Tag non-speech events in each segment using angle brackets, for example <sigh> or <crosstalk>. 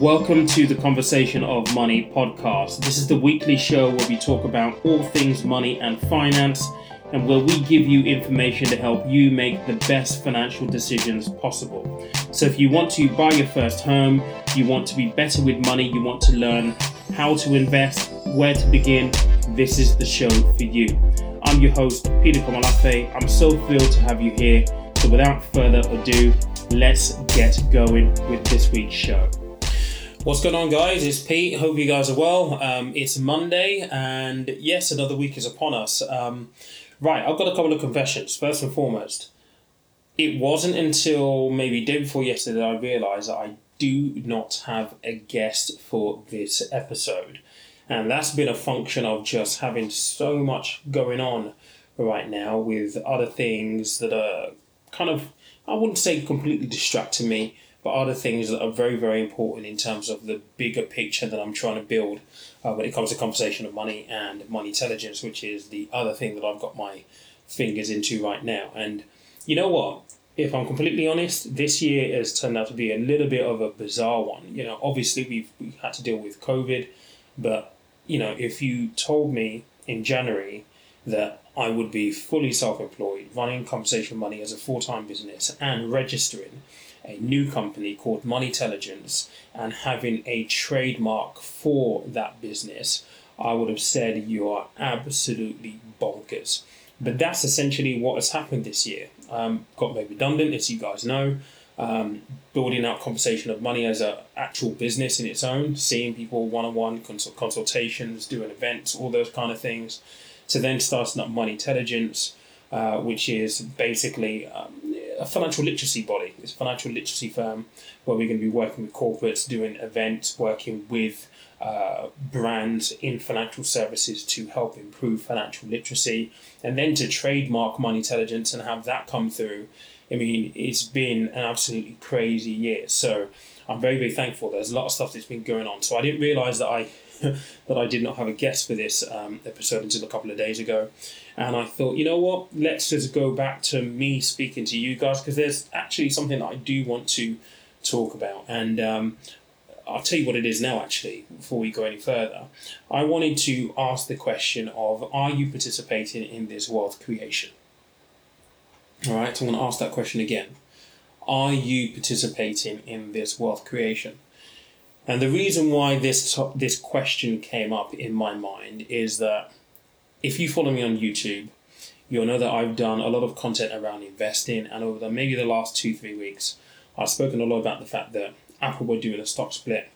Welcome to the Conversation of Money podcast. This is the weekly show where we talk about all things money and finance and where we give you information to help you make the best financial decisions possible. So, if you want to buy your first home, you want to be better with money, you want to learn how to invest, where to begin, this is the show for you. I'm your host, Peter Komolafe. I'm so thrilled to have you here. So, without further ado, let's get going with this week's show. What's going on, guys? It's Pete. Hope you guys are well. Um, it's Monday, and yes, another week is upon us. Um, right, I've got a couple of confessions. First and foremost, it wasn't until maybe day before yesterday that I realised that I do not have a guest for this episode, and that's been a function of just having so much going on right now with other things that are kind of I wouldn't say completely distracting me but other things that are very, very important in terms of the bigger picture that I'm trying to build uh, when it comes to conversation of money and money intelligence, which is the other thing that I've got my fingers into right now. And you know what? If I'm completely honest, this year has turned out to be a little bit of a bizarre one. You know, obviously we've, we've had to deal with COVID, but you know, if you told me in January that I would be fully self employed, running Conversation of Money as a full time business and registering a new company called Money Intelligence and having a trademark for that business, I would have said you are absolutely bonkers. But that's essentially what has happened this year. Um, got made redundant, as you guys know. Um, building out conversation of money as an actual business in its own, seeing people one on one consultations, doing events, all those kind of things. So then starting up Money Intelligence, uh, which is basically um, a financial literacy body. It's a financial literacy firm where we're going to be working with corporates, doing events, working with uh, brands in financial services to help improve financial literacy, and then to trademark money intelligence and have that come through. I mean, it's been an absolutely crazy year. So I'm very, very thankful. There's a lot of stuff that's been going on. So I didn't realize that I <laughs> that I did not have a guest for this um, episode until a couple of days ago. And I thought, you know what, let's just go back to me speaking to you guys because there's actually something that I do want to talk about. And um, I'll tell you what it is now, actually, before we go any further. I wanted to ask the question of are you participating in this wealth creation? All right, so I'm going to ask that question again. Are you participating in this wealth creation? And the reason why this this question came up in my mind is that if you follow me on YouTube, you'll know that I've done a lot of content around investing, and over the, maybe the last two, three weeks, I've spoken a lot about the fact that Apple were doing a stock split.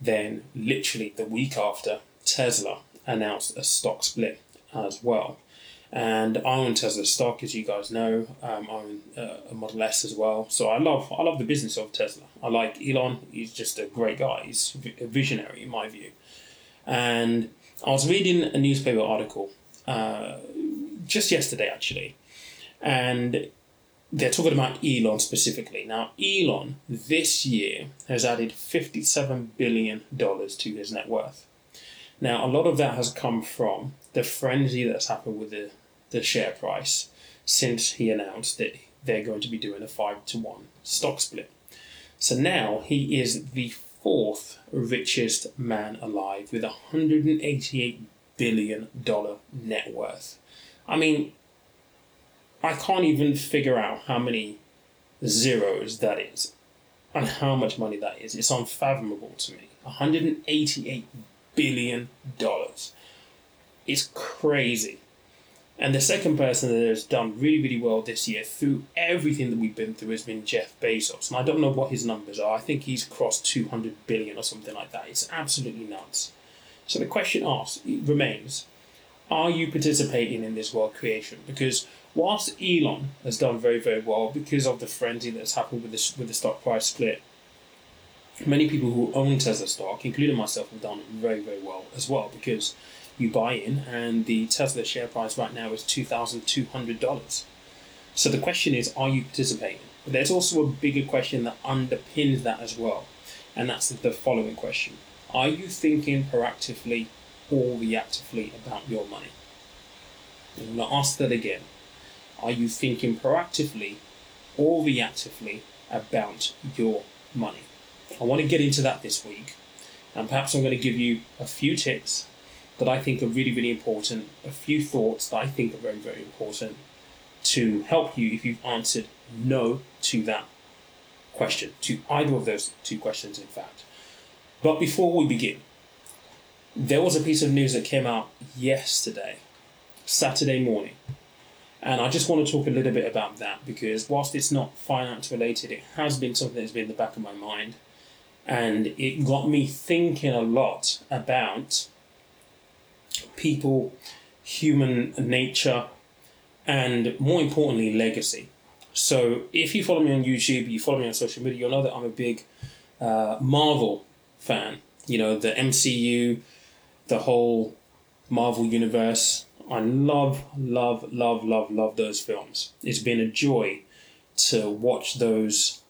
Then, literally the week after, Tesla announced a stock split as well. And I own Tesla stock, as you guys know. Um, I own uh, a Model S as well. So I love I love the business of Tesla. I like Elon. He's just a great guy. He's a visionary in my view. And I was reading a newspaper article uh, just yesterday actually, and they're talking about Elon specifically. Now, Elon this year has added $57 billion to his net worth. Now, a lot of that has come from the frenzy that's happened with the, the share price since he announced that they're going to be doing a 5 to 1 stock split. So now he is the fourth richest man alive with 188 billion dollar net worth. I mean, I can't even figure out how many zeros that is and how much money that is. It's unfathomable to me. 188 billion dollars. It's crazy. And the second person that has done really, really well this year through everything that we've been through has been Jeff Bezos. And I don't know what his numbers are. I think he's crossed 200 billion or something like that. It's absolutely nuts. So the question asked remains Are you participating in this world creation? Because whilst Elon has done very, very well because of the frenzy that's happened with the, with the stock price split, many people who own Tesla stock, including myself, have done very, very well as well because you buy in and the Tesla share price right now is $2,200. So the question is, are you participating? But there's also a bigger question that underpins that as well, and that's the following question are you thinking proactively or reactively about your money? I'm going to ask that again. Are you thinking proactively or reactively about your money? I want to get into that this week, and perhaps I'm going to give you a few tips that I think are really, really important, a few thoughts that I think are very, very important to help you if you've answered no to that question, to either of those two questions, in fact. But before we begin, there was a piece of news that came out yesterday, Saturday morning. And I just want to talk a little bit about that because whilst it's not finance related, it has been something that's been in the back of my mind. And it got me thinking a lot about people, human nature, and more importantly, legacy. So if you follow me on YouTube, you follow me on social media, you'll know that I'm a big uh, Marvel fan. You know, the MCU, the whole Marvel universe. I love, love, love, love, love those films. It's been a joy to watch those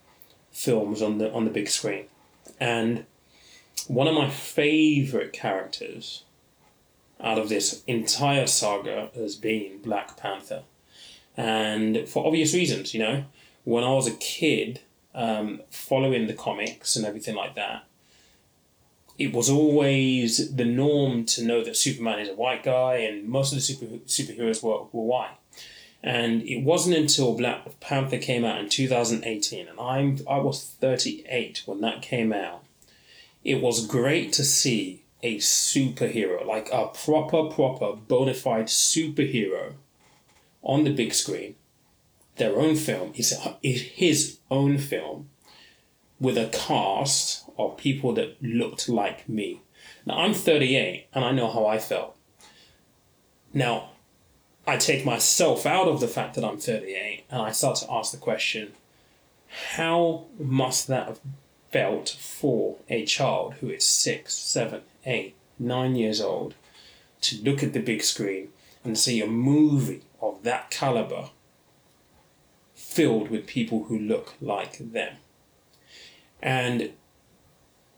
films on the on the big screen. And one of my favorite characters out of this entire saga has been Black Panther. And for obvious reasons, you know, when I was a kid, um, following the comics and everything like that, it was always the norm to know that Superman is a white guy and most of the super, superheroes were, were white. And it wasn't until Black Panther came out in 2018, and I'm I was 38 when that came out. It was great to see a superhero, like a proper, proper, bona fide superhero on the big screen, their own film, is his own film, with a cast of people that looked like me. Now, I'm 38 and I know how I felt. Now, I take myself out of the fact that I'm 38 and I start to ask the question how must that have felt for a child who is six, seven, eight, nine years old to look at the big screen and see a movie of that caliber filled with people who look like them. And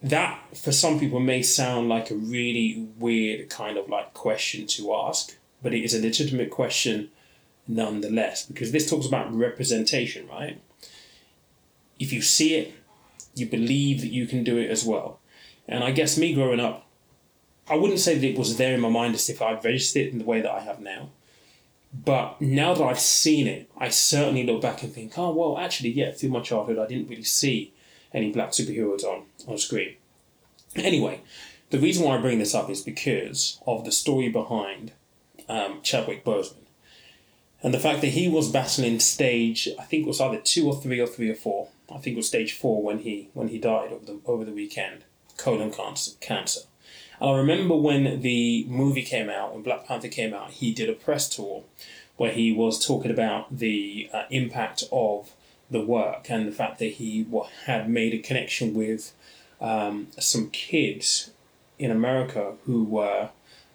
that, for some people, may sound like a really weird kind of like question to ask, but it is a legitimate question nonetheless, because this talks about representation, right? If you see it, you believe that you can do it as well. And I guess me growing up, I wouldn't say that it was there in my mind as if I registered it in the way that I have now. But now that I've seen it, I certainly look back and think, oh, well, actually, yeah, through my childhood, I didn't really see any black superheroes on, on screen. Anyway, the reason why I bring this up is because of the story behind um, Chadwick Boseman. And the fact that he was battling stage, I think it was either two or three or three or four. I think it was stage four when he when he died over the over the weekend, colon cancer. And I remember when the movie came out, when Black Panther came out, he did a press tour where he was talking about the uh, impact of the work and the fact that he had made a connection with um, some kids in America who were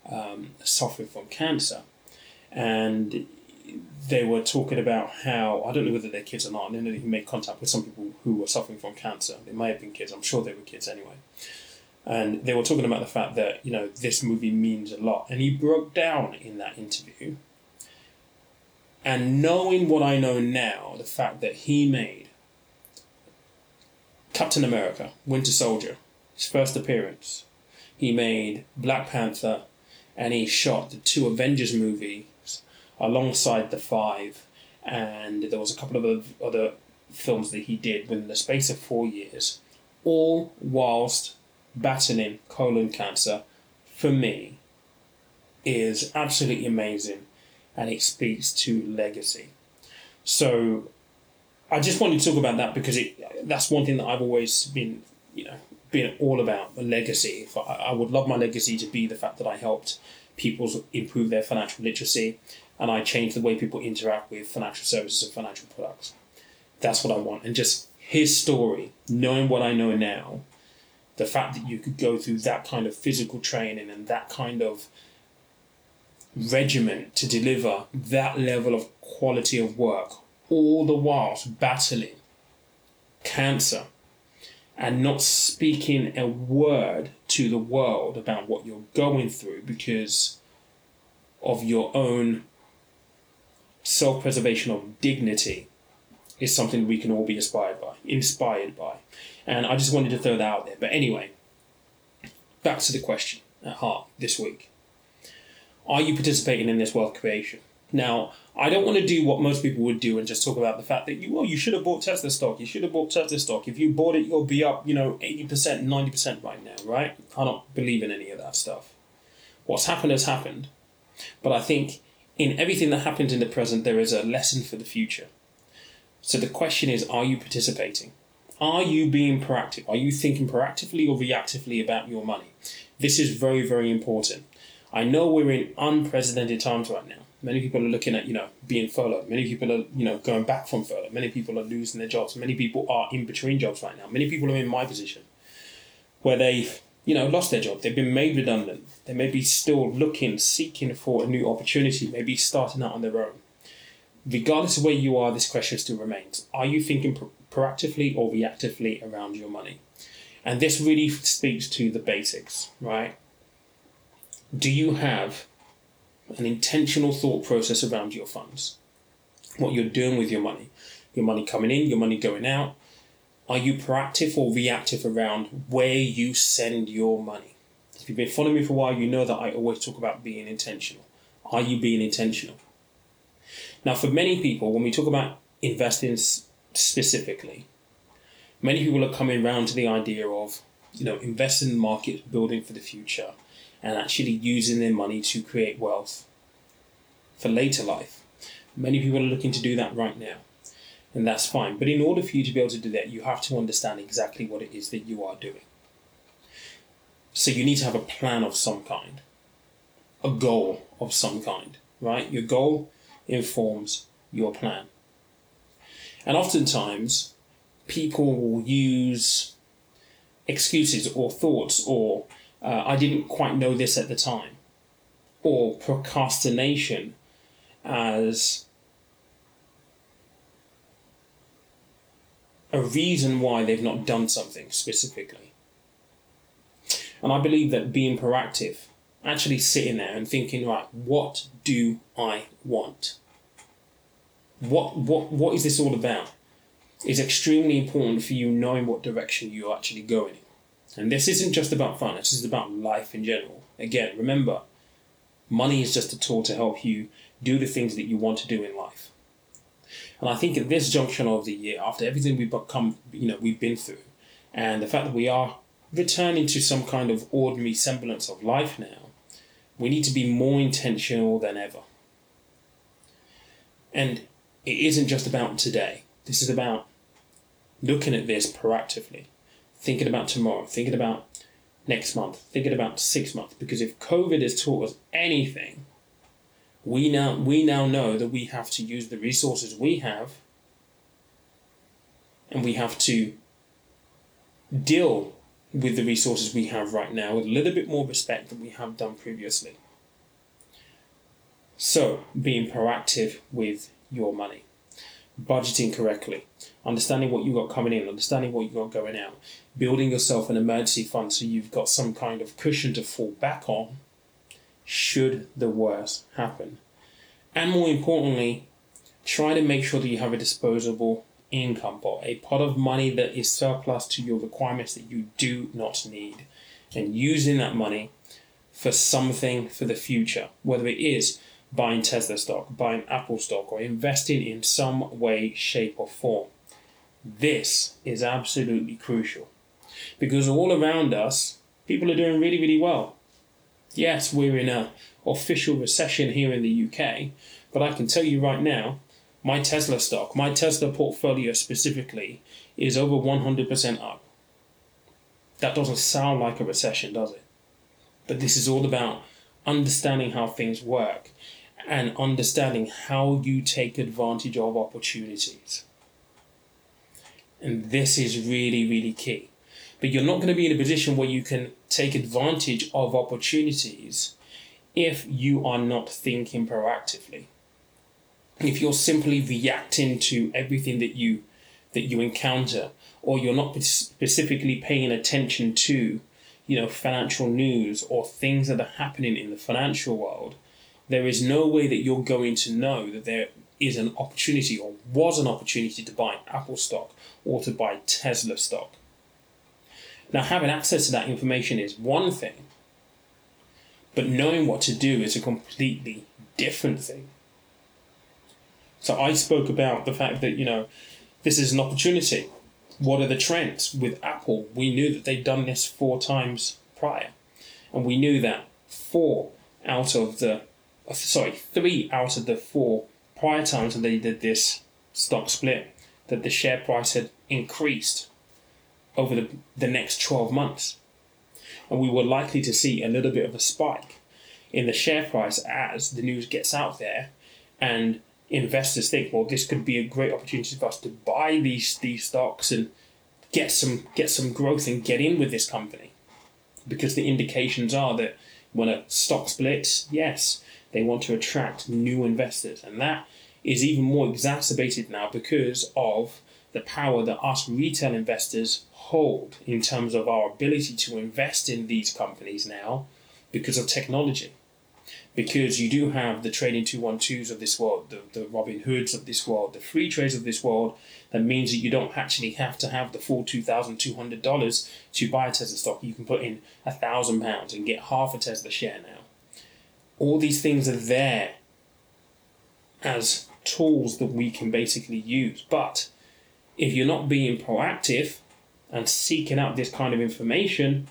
um, suffering from cancer. And they were talking about how, I don't know whether they're kids or not, I know he made contact with some people who were suffering from cancer. They may have been kids, I'm sure they were kids anyway. And they were talking about the fact that you know this movie means a lot. And he broke down in that interview. And knowing what i know now the fact that he made captain america winter soldier his first appearance he made black panther and he shot the two avengers movies alongside the five and there was a couple of other films that he did within the space of four years all whilst battling colon cancer, for me, is absolutely amazing and it speaks to legacy. So I just wanted to talk about that because it that's one thing that I've always been, you know, been all about the legacy. I would love my legacy to be the fact that I helped people improve their financial literacy and I changed the way people interact with financial services and financial products. That's what I want. And just his story, knowing what I know now, the fact that you could go through that kind of physical training and that kind of regiment to deliver that level of quality of work, all the whilst battling cancer and not speaking a word to the world about what you're going through because of your own self preservation of dignity is something we can all be inspired by. Inspired by. And I just wanted to throw that out there. But anyway, back to the question at heart this week. Are you participating in this wealth creation? Now, I don't want to do what most people would do and just talk about the fact that you well, you should have bought Tesla stock. You should have bought Tesla stock. If you bought it, you'll be up, you know, eighty percent, ninety percent right now, right? I don't believe in any of that stuff. What's happened has happened, but I think in everything that happens in the present, there is a lesson for the future. So the question is, are you participating? Are you being proactive? Are you thinking proactively or reactively about your money? This is very, very important. I know we're in unprecedented times right now. Many people are looking at, you know, being furloughed. Many people are, you know, going back from furlough. Many people are losing their jobs. Many people are in between jobs right now. Many people are in my position where they've, you know, lost their job. They've been made redundant. They may be still looking, seeking for a new opportunity, maybe starting out on their own. Regardless of where you are, this question still remains. Are you thinking pro- proactively or reactively around your money? And this really speaks to the basics, right? Do you have an intentional thought process around your funds? What you're doing with your money? Your money coming in, your money going out? Are you proactive or reactive around where you send your money? If you've been following me for a while, you know that I always talk about being intentional. Are you being intentional? Now, for many people, when we talk about investing specifically, many people are coming around to the idea of, you know, investing in the market, building for the future and actually using their money to create wealth for later life. Many people are looking to do that right now, and that's fine. But in order for you to be able to do that, you have to understand exactly what it is that you are doing. So you need to have a plan of some kind, a goal of some kind, right? Your goal informs your plan. And oftentimes, people will use excuses or thoughts or uh, I didn't quite know this at the time, or procrastination as a reason why they've not done something specifically. And I believe that being proactive, actually sitting there and thinking, right, what do I want? What what what is this all about? Is extremely important for you knowing what direction you're actually going in. And this isn't just about finance, this is about life in general. Again, remember, money is just a tool to help you do the things that you want to do in life. And I think at this junction of the year, after everything we've become, you know, we've been through, and the fact that we are returning to some kind of ordinary semblance of life now, we need to be more intentional than ever. And it isn't just about today. This is about looking at this proactively thinking about tomorrow, thinking about next month, thinking about six months. Because if COVID has taught us anything, we now we now know that we have to use the resources we have and we have to deal with the resources we have right now with a little bit more respect than we have done previously. So, being proactive with your money, budgeting correctly, understanding what you got coming in, understanding what you got going out, building yourself an emergency fund so you've got some kind of cushion to fall back on should the worst happen. And more importantly, try to make sure that you have a disposable income pot, a pot of money that is surplus to your requirements that you do not need, and using that money for something for the future, whether it is buying Tesla stock, buying Apple stock, or investing in some way, shape, or form. This is absolutely crucial because all around us, people are doing really, really well. Yes, we're in a official recession here in the UK, but I can tell you right now, my Tesla stock, my Tesla portfolio specifically, is over 100% up. That doesn't sound like a recession, does it? But this is all about understanding how things work and understanding how you take advantage of opportunities. And this is really, really key. But you're not going to be in a position where you can take advantage of opportunities if you are not thinking proactively. If you're simply reacting to everything that you that you encounter, or you're not specifically paying attention to, you know, financial news or things that are happening in the financial world, there is no way that you're going to know that there is an opportunity or was an opportunity to buy Apple stock or to buy Tesla stock. Now, having access to that information is one thing, but knowing what to do is a completely different thing. So I spoke about the fact that, you know, this is an opportunity. What are the trends? With Apple, we knew that they'd done this four times prior. And we knew that four out of the, sorry, three out of the four prior times that they did this stock split, that the share price had increased over the, the next 12 months. And we were likely to see a little bit of a spike in the share price as the news gets out there and investors think, well, this could be a great opportunity for us to buy these these stocks and get some get some growth and get in with this company. Because the indications are that when a stock splits, yes, they want to attract new investors. And that is even more exacerbated now because of the power that us retail investors hold in terms of our ability to invest in these companies now because of technology. Because you do have the trading 212s of this world, the, the Robinhoods of this world, the Freetrades of this world, that means that you don't actually have to have the full $2,200 to buy a Tesla stock. You can put in a thousand pounds and get half a Tesla share now. All these things are there as tools that we can basically use. But if you're not being proactive and seeking out this kind of information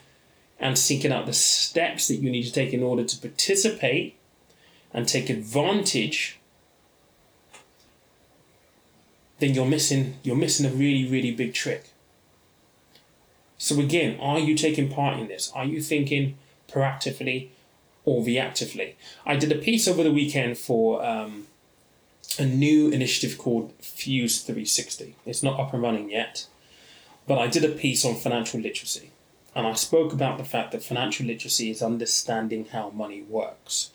and seeking out the steps that you need to take in order to participate and take advantage then you're missing you're missing a really really big trick. So again are you taking part in this? Are you thinking proactively or reactively? I did a piece over the weekend for um, a new initiative called Fuse 360. It's not up and running yet, but I did a piece on financial literacy. And I spoke about the fact that financial literacy is understanding how money works.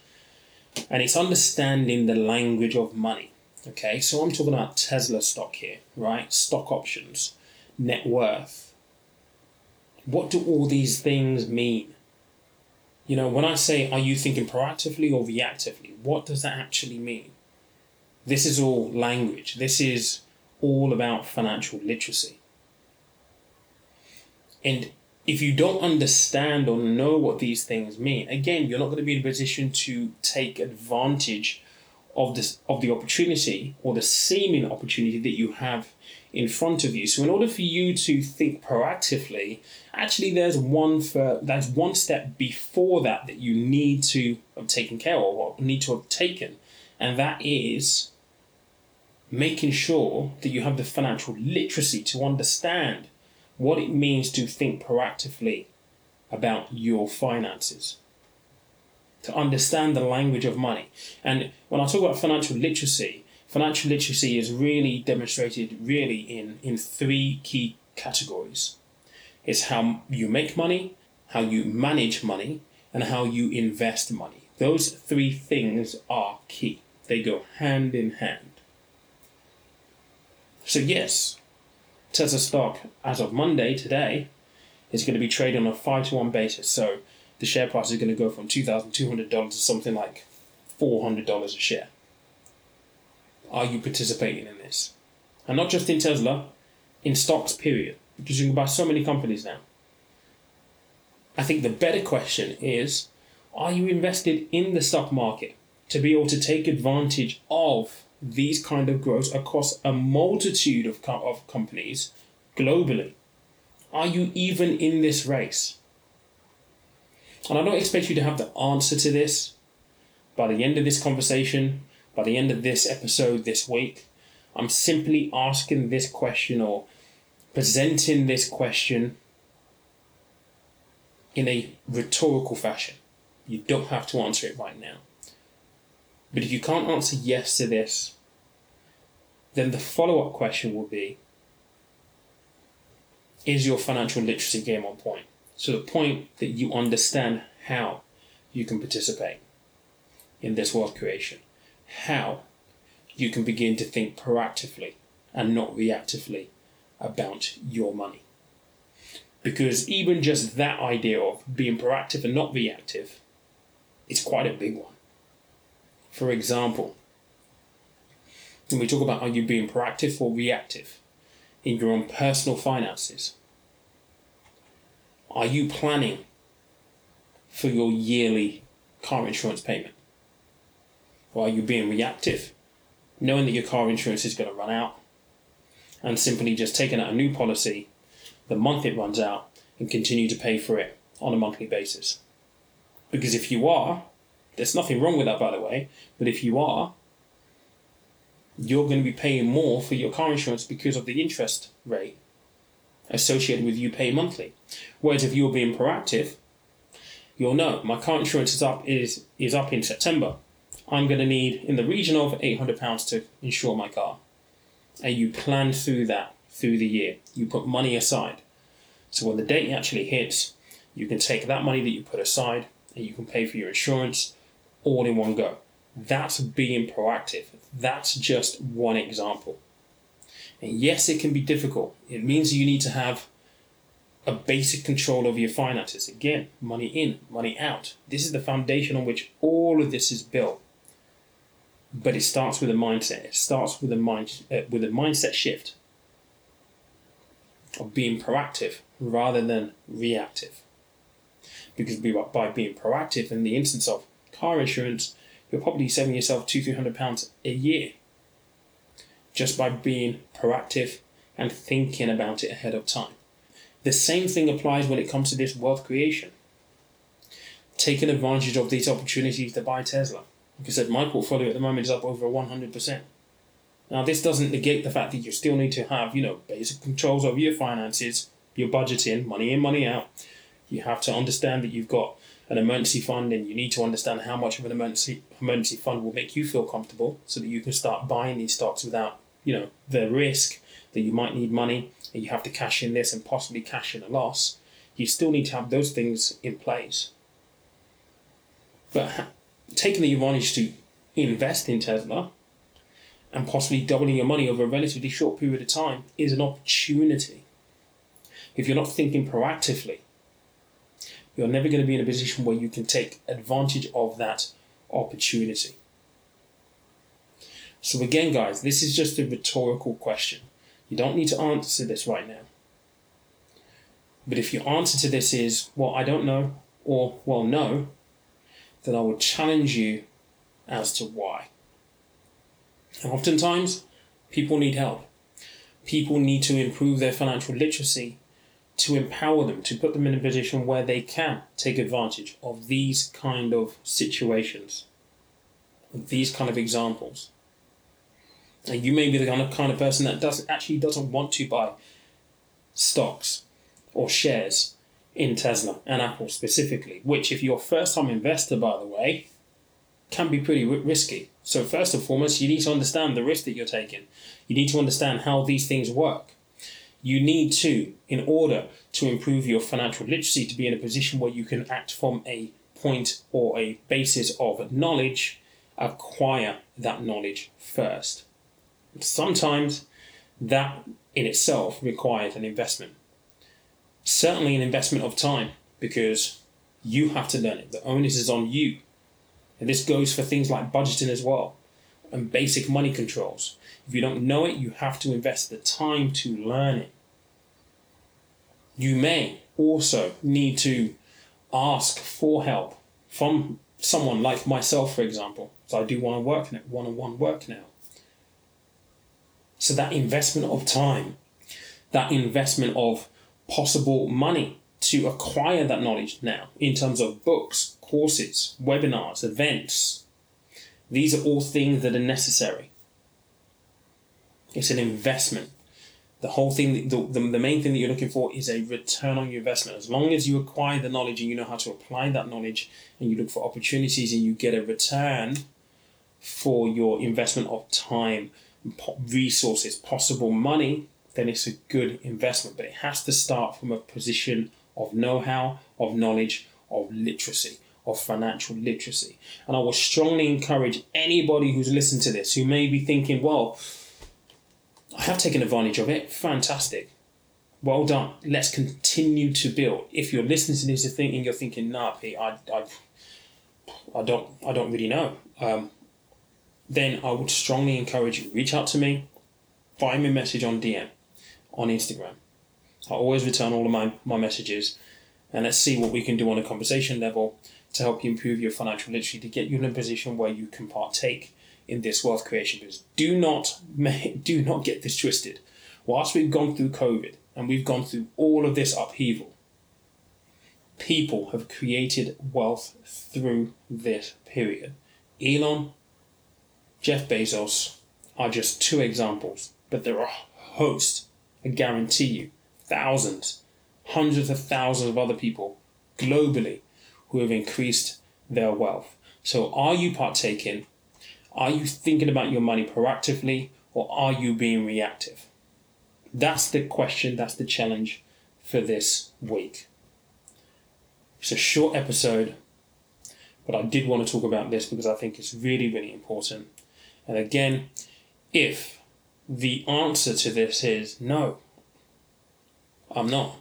And it's understanding the language of money. Okay, so I'm talking about Tesla stock here, right? Stock options, net worth. What do all these things mean? You know, when I say, are you thinking proactively or reactively? What does that actually mean? This is all language. This is all about financial literacy. And if you don't understand or know what these things mean, again, you're not going to be in a position to take advantage of this of the opportunity or the seeming opportunity that you have in front of you. So in order for you to think proactively, actually there's one for there's one step before that that you need to have taken care of or need to have taken, and that is making sure that you have the financial literacy to understand what it means to think proactively about your finances, to understand the language of money. And when I talk about financial literacy, financial literacy is really demonstrated really in, in three key categories. It's how you make money, how you manage money, and how you invest money. Those three things are key. They go hand in hand. So yes, Tesla stock as of Monday today is going to be traded on a five to one basis. So the share price is going to go from two thousand two hundred dollars to something like four hundred dollars a share. Are you participating in this? And not just in Tesla, in stocks, period. Because you can buy so many companies now. I think the better question is are you invested in the stock market to be able to take advantage of these kind of growth across a multitude of, of companies globally? Are you even in this race? And I don't expect you to have the answer to this by the end of this conversation, by the end of this episode this week. I'm simply asking this question or presenting this question in a rhetorical fashion. You don't have to answer it right now. But if you can't answer yes to this, then the follow up question will be Is your financial literacy game on point? So, the point that you understand how you can participate in this wealth creation, how you can begin to think proactively and not reactively about your money. Because even just that idea of being proactive and not reactive is quite a big one. For example, when we talk about are you being proactive or reactive in your own personal finances, Are you planning for your yearly car insurance payment? Or are you being reactive, knowing that your car insurance is going to run out, and simply just taking out a new policy the month it runs out and continue to pay for it on a monthly basis? Because if you are, there's nothing wrong with that, by the way, but if you are, you're going to be paying more for your car insurance because of the interest rate associated with you paying monthly. Whereas if you're being proactive, you'll know my car insurance is up is is up in September. I'm going to need in the region of eight hundred pounds to insure my car, and you plan through that through the year. You put money aside, so when the date actually hits, you can take that money that you put aside and you can pay for your insurance all in one go. That's being proactive. That's just one example. And yes, it can be difficult. It means you need to have a basic control over your finances. Again, money in, money out. This is the foundation on which all of this is built. But it starts with a mindset. It starts with a mind uh, with a mindset shift of being proactive rather than reactive. Because by being proactive in the instance of car insurance, you're probably saving yourself two, three hundred pounds a year just by being proactive and thinking about it ahead of time. The same thing applies when it comes to this wealth creation. Taking advantage of these opportunities to buy Tesla. Like I said, my portfolio at the moment is up over 100%. Now, this doesn't negate the fact that you still need to have, you know, basic controls over your finances, your budgeting, money in, money out. You have to understand that you've got an emergency fund and you need to understand how much of an emergency emergency fund will make you feel comfortable so that you can start buying these stocks without you know the risk that you might need money and you have to cash in this and possibly cash in a loss. You still need to have those things in place. But taking the advantage to invest in Tesla and possibly doubling your money over a relatively short period of time is an opportunity. If you're not thinking proactively you're never going to be in a position where you can take advantage of that opportunity. So, again, guys, this is just a rhetorical question. You don't need to answer this right now. But if your answer to this is, well, I don't know, or, well, no, then I would challenge you as to why. And oftentimes, people need help. People need to improve their financial literacy to empower them, to put them in a position where they can take advantage of these kind of situations, these kind of examples. And you may be the kind of kind of person that doesn't actually doesn't want to buy stocks or shares in Tesla and Apple specifically, which if you're a first time investor, by the way, can be pretty risky. So first and foremost, you need to understand the risk that you're taking. You need to understand how these things work you need to, in order to improve your financial literacy, to be in a position where you can act from a point or a basis of knowledge, acquire that knowledge first. Sometimes that in itself requires an investment. Certainly, an investment of time because you have to learn it. The onus is on you. And this goes for things like budgeting as well and basic money controls. If you don't know it, you have to invest the time to learn it you may also need to ask for help from someone like myself, for example. So I do want to work now, one-on-one work now. So that investment of time, that investment of possible money to acquire that knowledge now in terms of books, courses, webinars, events. These are all things that are necessary. It's an investment the whole thing, the, the, the main thing that you're looking for is a return on your investment. As long as you acquire the knowledge and you know how to apply that knowledge and you look for opportunities and you get a return for your investment of time, resources, possible money, then it's a good investment. But it has to start from a position of know how, of knowledge, of literacy, of financial literacy. And I will strongly encourage anybody who's listened to this who may be thinking, well, I have taken advantage of it. Fantastic. Well done. Let's continue to build. If you're listening to this thing and you're thinking, nah, Pete, I, I, I don't, I don't really know. Um, then I would strongly encourage you reach out to me, find me a message on DM, on Instagram. I always return all of my, my messages, And let's see what we can do on a conversation level to help you improve your financial literacy to get you in a position where you can partake in this wealth creation business. Do not <laughs> do not get this twisted. Whilst we've gone through COVID and we've gone through all of this upheaval, people have created wealth through this period. Elon, Jeff Bezos are just two examples, but there are a host, I guarantee you, thousands, hundreds of thousands of other people globally who have increased their wealth. So, are you partaking? Are you thinking about your money proactively or are you being reactive? That's the question, that's the challenge for this week. It's a short episode, but I did want to talk about this because I think it's really, really important. And again, if the answer to this is no, I'm not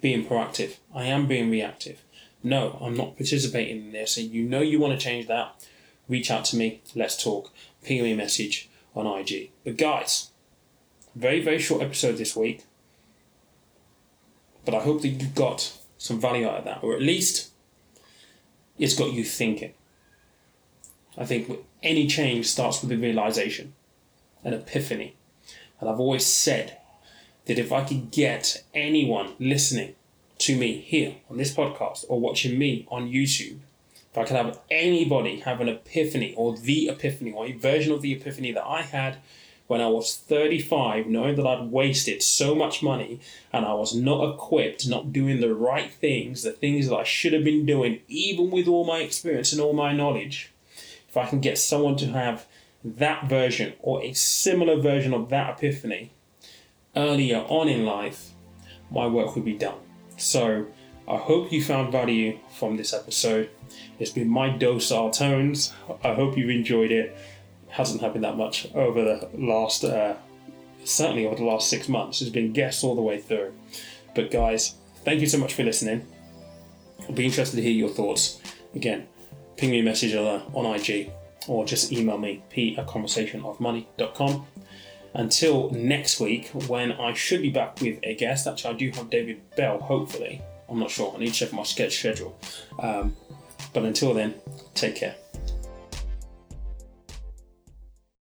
being proactive, I am being reactive. No, I'm not participating in this, and you know you want to change that, reach out to me, let's talk, ping me a message on IG. But guys, very, very short episode this week, but I hope that you got some value out of that, or at least it's got you thinking. I think any change starts with a realization, an epiphany. And I've always said that if I could get anyone listening to me here on this podcast or watching me on YouTube, if I could have anybody have an epiphany or the epiphany or a version of the epiphany that I had when I was 35, knowing that I'd wasted so much money and I was not equipped, not doing the right things, the things that I should have been doing, even with all my experience and all my knowledge, if I can get someone to have that version or a similar version of that epiphany earlier on in life, my work would be done. So, I hope you found value from this episode. It's been my docile tones. I hope you've enjoyed it hasn't happened that much over the last, uh, certainly over the last six months. There's been guests all the way through. But guys, thank you so much for listening. I'll be interested to hear your thoughts. Again, ping me a message on, uh, on IG or just email me, p at conversationofmoney.com. Until next week, when I should be back with a guest. Actually, I do have David Bell, hopefully. I'm not sure. I need to check my schedule. Um, but until then, take care.